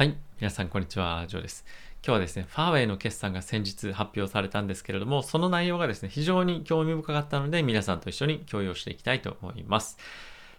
はい。皆さん、こんにちは。ジョーです。今日はですね、ファーウェイの決算が先日発表されたんですけれども、その内容がですね、非常に興味深かったので、皆さんと一緒に共有していきたいと思います。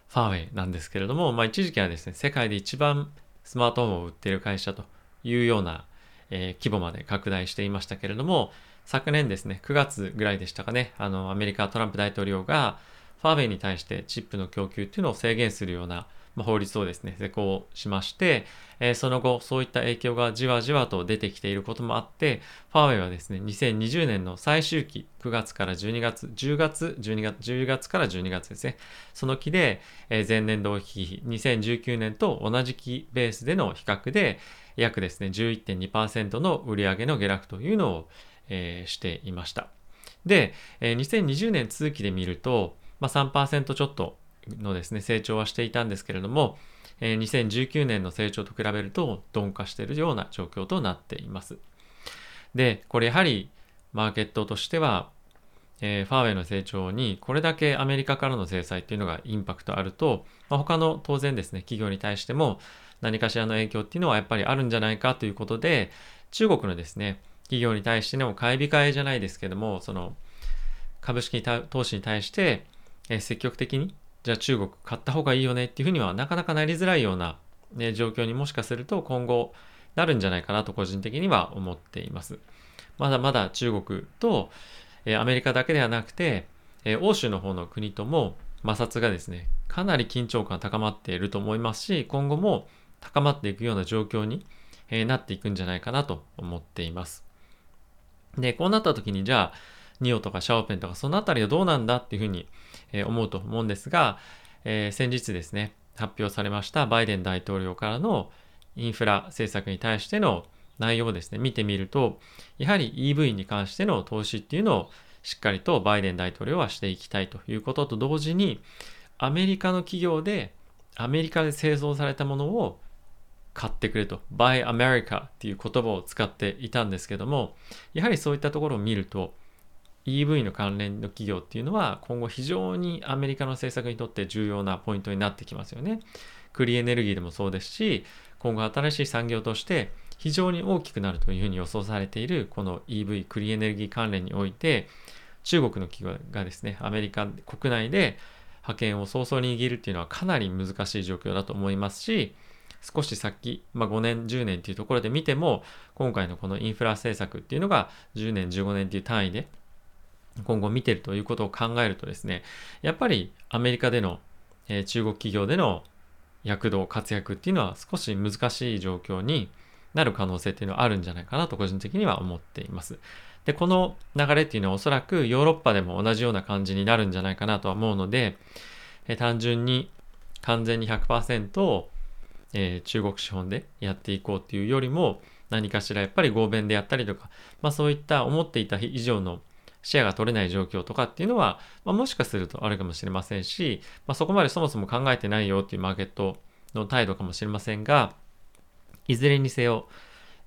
ファーウェイなんですけれども、まあ、一時期はですね、世界で一番スマートフォンを売っている会社というような、えー、規模まで拡大していましたけれども、昨年ですね、9月ぐらいでしたかね、あの、アメリカトランプ大統領が、ファーウェイに対してチップの供給っていうのを制限するようなま法律をですね、施行しまして、えその後、そういった影響がじわじわと出てきていることもあって、ファーウェイはですね、2020年の最終期、9月から12月、10月、12月、10月から12月ですね、その期で、え前年同期比、2019年と同じ期ベースでの比較で、約ですね、11.2%の売上の下落というのを、えー、していました。で、えー、2020年通期で見ると、まあ、3%ちょっとのですね、成長はしていたんですけれども、え2019年の成長と比べると鈍化しているような状況となっています。で、これやはりマーケットとしては、えー、ファーウェイの成長にこれだけアメリカからの制裁っていうのがインパクトあると、まあ、他の当然ですね、企業に対しても何かしらの影響っていうのはやっぱりあるんじゃないかということで、中国のですね、企業に対しての買い控えじゃないですけども、その株式投資に対して、え、積極的にじゃあ中国買った方がいいよねっていうふうにはなかなかなりづらいような、ね、状況にもしかすると今後なるんじゃないかなと個人的には思っています。まだまだ中国と、えアメリカだけではなくて、え欧州の方の国とも摩擦がですね、かなり緊張感高まっていると思いますし、今後も高まっていくような状況に、えなっていくんじゃないかなと思っています。で、こうなった時にじゃあ、ニオとかシャオペンとかそのあたりはどうなんだっていうふうに思うと思うんですが、えー、先日ですね、発表されましたバイデン大統領からのインフラ政策に対しての内容をですね、見てみると、やはり EV に関しての投資っていうのをしっかりとバイデン大統領はしていきたいということと同時に、アメリカの企業でアメリカで製造されたものを買ってくれと、Buy America っていう言葉を使っていたんですけども、やはりそういったところを見ると、EV の関連の企業っていうのは今後非常にアメリカの政策にとって重要なポイントになってきますよね。クリーエネルギーでもそうですし、今後新しい産業として非常に大きくなるというふうに予想されているこの EV クリーエネルギー関連において中国の企業がですね、アメリカ国内で覇権を早々に握るっていうのはかなり難しい状況だと思いますし、少し先、まあ、5年、10年っていうところで見ても、今回のこのインフラ政策っていうのが10年、15年っていう単位で今後見てるということを考えるとですね、やっぱりアメリカでの、え、中国企業での躍動、活躍っていうのは少し難しい状況になる可能性っていうのはあるんじゃないかなと個人的には思っています。で、この流れっていうのはおそらくヨーロッパでも同じような感じになるんじゃないかなとは思うので、え、単純に完全に100%を、えー、中国資本でやっていこうっていうよりも何かしらやっぱり合弁でやったりとか、まあそういった思っていた以上のシェアが取れない状況とかっていうのは、まあ、もしかするとあるかもしれませんし、まあ、そこまでそもそも考えてないよっていうマーケットの態度かもしれませんが、いずれにせよ、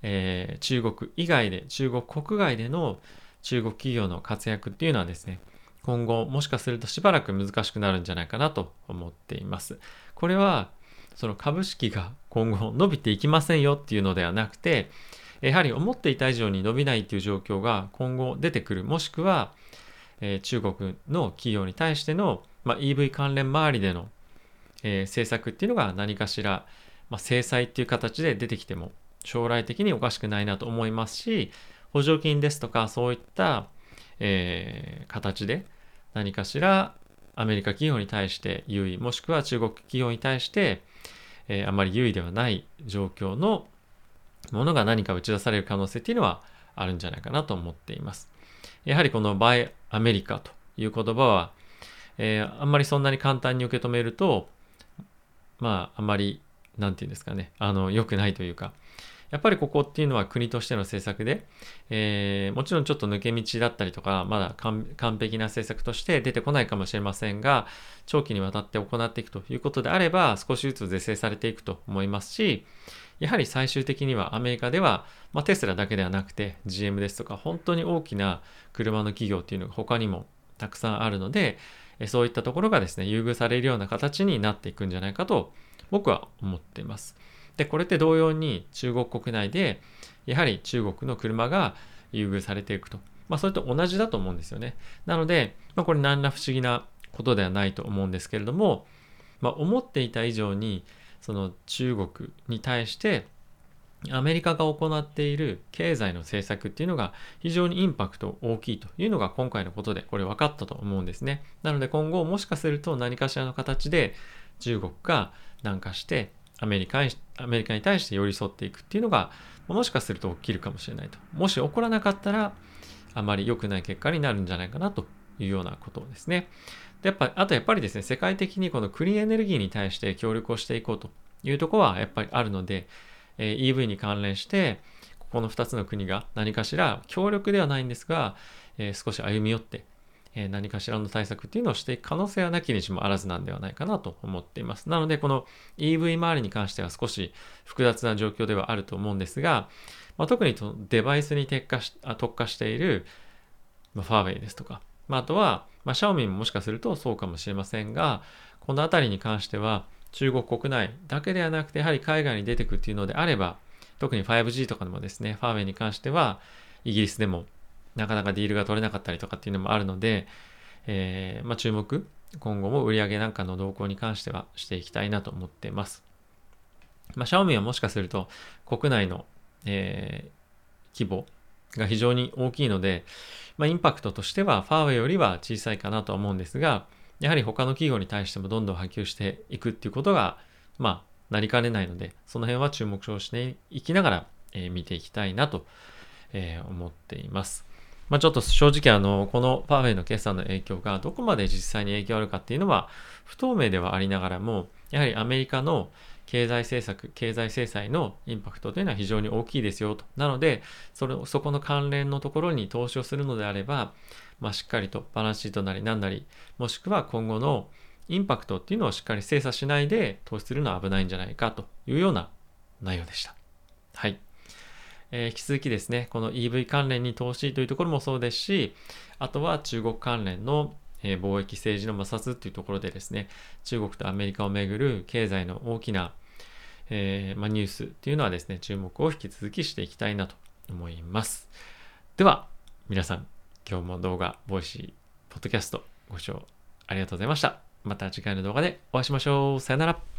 えー、中国以外で、中国国外での中国企業の活躍っていうのはですね、今後もしかするとしばらく難しくなるんじゃないかなと思っています。これは、その株式が今後伸びていきませんよっていうのではなくて、やはり思っていた以上に伸びないという状況が今後出てくる、もしくは、えー、中国の企業に対しての、まあ、EV 関連周りでの、えー、政策っていうのが何かしら、まあ、制裁っていう形で出てきても将来的におかしくないなと思いますし、補助金ですとかそういった、えー、形で何かしらアメリカ企業に対して優位、もしくは中国企業に対して、えー、あまり優位ではない状況のものが何か打ち出される可能性っていうのはあるんじゃないかなと思っています。やはりこの By アメリカという言葉は、えー、あんまりそんなに簡単に受け止めると、まあ、あんまり、なんていうんですかね、あの、良くないというか、やっぱりここっていうのは国としての政策で、えー、もちろんちょっと抜け道だったりとか、まだ完璧な政策として出てこないかもしれませんが、長期にわたって行っていくということであれば、少しずつ是正されていくと思いますし、やはり最終的にはアメリカでは、まあ、テスラだけではなくて GM ですとか本当に大きな車の企業っていうのが他にもたくさんあるのでそういったところがですね優遇されるような形になっていくんじゃないかと僕は思っています。で、これって同様に中国国内で、やはり中国の車が優遇されていくと。まあ、それと同じだと思うんですよね。なので、まあ、これ何ら不思議なことではないと思うんですけれども、まあ、思っていた以上に、その中国に対してアメリカが行っている経済の政策っていうのが非常にインパクト大きいというのが今回のことでこれ分かったと思うんですね。なので今後もしかすると何かしらの形で中国が南下してアメリカにアメリカに対して寄り添っていくっていうのがもしかすると起きるかもしれないと。もし起こらなかったらあまり良くない結果になるんじゃないかなというようなことですね。で、やっぱ、あとやっぱりですね、世界的にこのクリーンエネルギーに対して協力をしていこうというとこはやっぱりあるので、え、EV に関連して、ここの2つの国が何かしら協力ではないんですが、え、少し歩み寄って、え、何かしらの対策っていうのをしていく可能性はなきにしもあらずなんではないかなと思っています。なので、この EV 周りに関しては少し複雑な状況ではあると思うんですが、まあ、特にデバイスに特化し特化している、まあ、ファーウェイですとか、まあ、あとは、まあ、シャオミももしかするとそうかもしれませんが、このあたりに関しては、中国国内だけではなくて、やはり海外に出てくっていうのであれば、特に 5G とかでもですね、ファーウェイに関しては、イギリスでもなかなかディールが取れなかったりとかっていうのもあるので、えー、まあ、注目、今後も売上なんかの動向に関してはしていきたいなと思っています。まあ、シャオミはもしかすると国内の、えー、規模が非常に大きいので、まあ、インパクトとしてはファーウェイよりは小さいかなとは思うんですが、やはり他の企業に対してもどんどん波及していくっていうことが、まあ、なりかねないので、その辺は注目をしていきながら、えー、見ていきたいなと、えー、思っています。まあ、ちょっと正直あの、このパーフェイの決算の影響がどこまで実際に影響あるかっていうのは不透明ではありながらも、やはりアメリカの経済政策、経済制裁のインパクトというのは非常に大きいですよと。なので、それそこの関連のところに投資をするのであれば、まあ、しっかりとバランスシートなり何なり、もしくは今後のインパクトっていうのをしっかり精査しないで投資するのは危ないんじゃないかというような内容でした。はい。えー、引き続きですね、この EV 関連に投資というところもそうですし、あとは中国関連のえ貿易政治の摩擦っていうところでですね、中国とアメリカをめぐる経済の大きな、えー、まニュースっていうのはですね、注目を引き続きしていきたいなと思います。では、皆さん、今日も動画、 Voicy、ポッドキャストご視聴ありがとうございました。また次回の動画でお会いしましょう。さよなら。